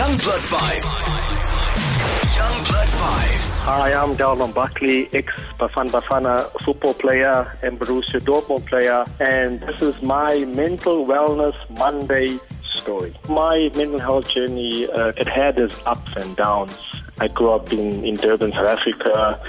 Young Blood 5. Young Blood 5. Hi, I'm Delron Buckley, ex Bafana Bafana football player and Borussia Dortmund player, and this is my mental wellness Monday story. My mental health journey, uh, it had its ups and downs. I grew up in, in Durban, South Africa.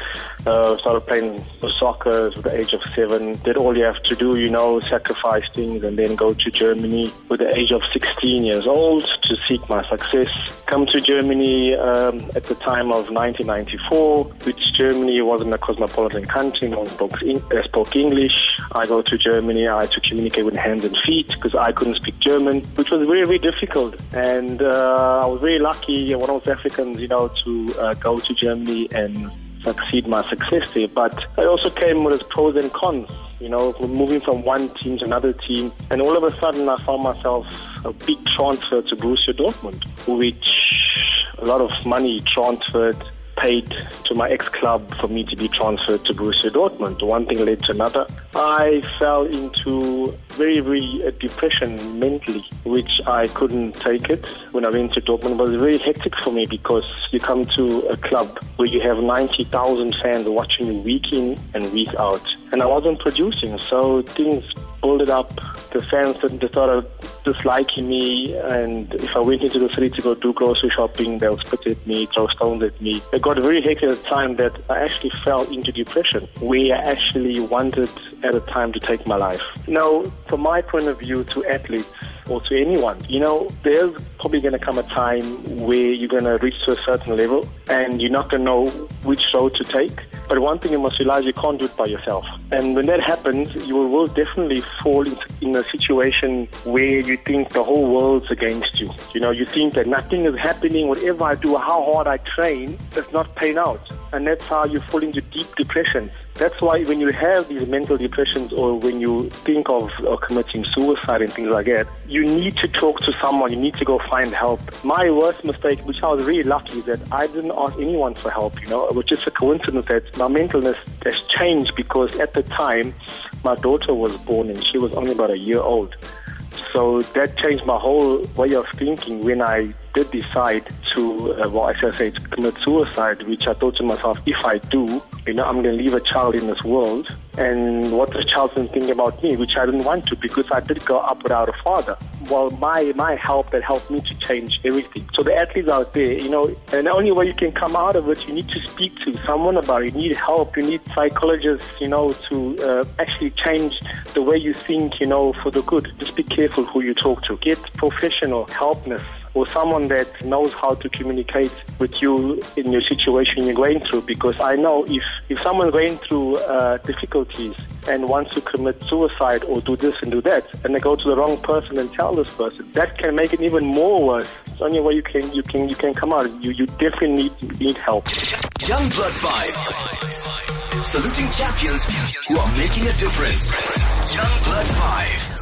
Uh, started playing soccer at the age of seven. Did all you have to do, you know, sacrifice things and then go to Germany with the age of 16 years old to seek my success. Come to Germany um, at the time of 1994, which Germany wasn't a cosmopolitan country. No one spoke, uh, spoke English. I go to Germany. I had to communicate with hands and feet because I couldn't speak German, which was very, very difficult. And uh, I was very lucky, one of those Africans, you know, to uh, go to Germany and succeed my success there. But it also came with pros and cons. You know, moving from one team to another team, and all of a sudden I found myself a big transfer to Borussia Dortmund, which a lot of money transferred paid to my ex-club for me to be transferred to Borussia Dortmund. One thing led to another. I fell into very, very uh, depression mentally, which I couldn't take it when I went to Dortmund. It was very hectic for me because you come to a club where you have 90,000 fans watching you week in and week out. And I wasn't producing, so things built up. The fans they started disliking me, and if I went into the city to go do grocery shopping, they'll spit at me, throw stones at me. It got very hectic at the time that I actually fell into depression, where I actually wanted at a time to take my life. Now, from my point of view, to athletes or to anyone, you know, there's probably going to come a time where you're going to reach to a certain level and you're not going to know which road to take. But one thing you must realize, you can't do it by yourself. And when that happens, you will definitely fall into, in a situation where you think the whole world's against you. You know, you think that nothing is happening, whatever I do, how hard I train, it's not paying out. And that's how you fall into deep depression. That's why when you have these mental depressions or when you think of, committing suicide and things like that, you need to talk to someone. You need to go find help. My worst mistake, which I was really lucky, is that I didn't ask anyone for help. You know, it was just a coincidence that my mentalness has changed because at the time, my daughter was born and she was only about a year old. So that changed my whole way of thinking when I did decide to, uh, well, as I say, to commit suicide, which I thought to myself, if I do, you know, I'm going to leave a child in this world. And what the child can think about me, which I didn't want to because I did grow up without a father. Well, my, my help that helped me to change everything. So the athletes out there, you know, and the only way you can come out of it, you need to speak to someone about it. You need help. You need psychologists, you know, to uh, actually change the way you think, you know, for the good. Just be careful who you talk to. Get professional helpness or someone that knows how to communicate with you in your situation you're going through. Because I know if, if someone's going through uh, difficulties and wants to commit suicide or do this and do that, and they go to the wrong person and tell this person, that can make it even more worse. It's the only way you can you can you can come out. You you definitely need need help. Young Blood 5. Saluting champions who are making a difference. Young Blood 5.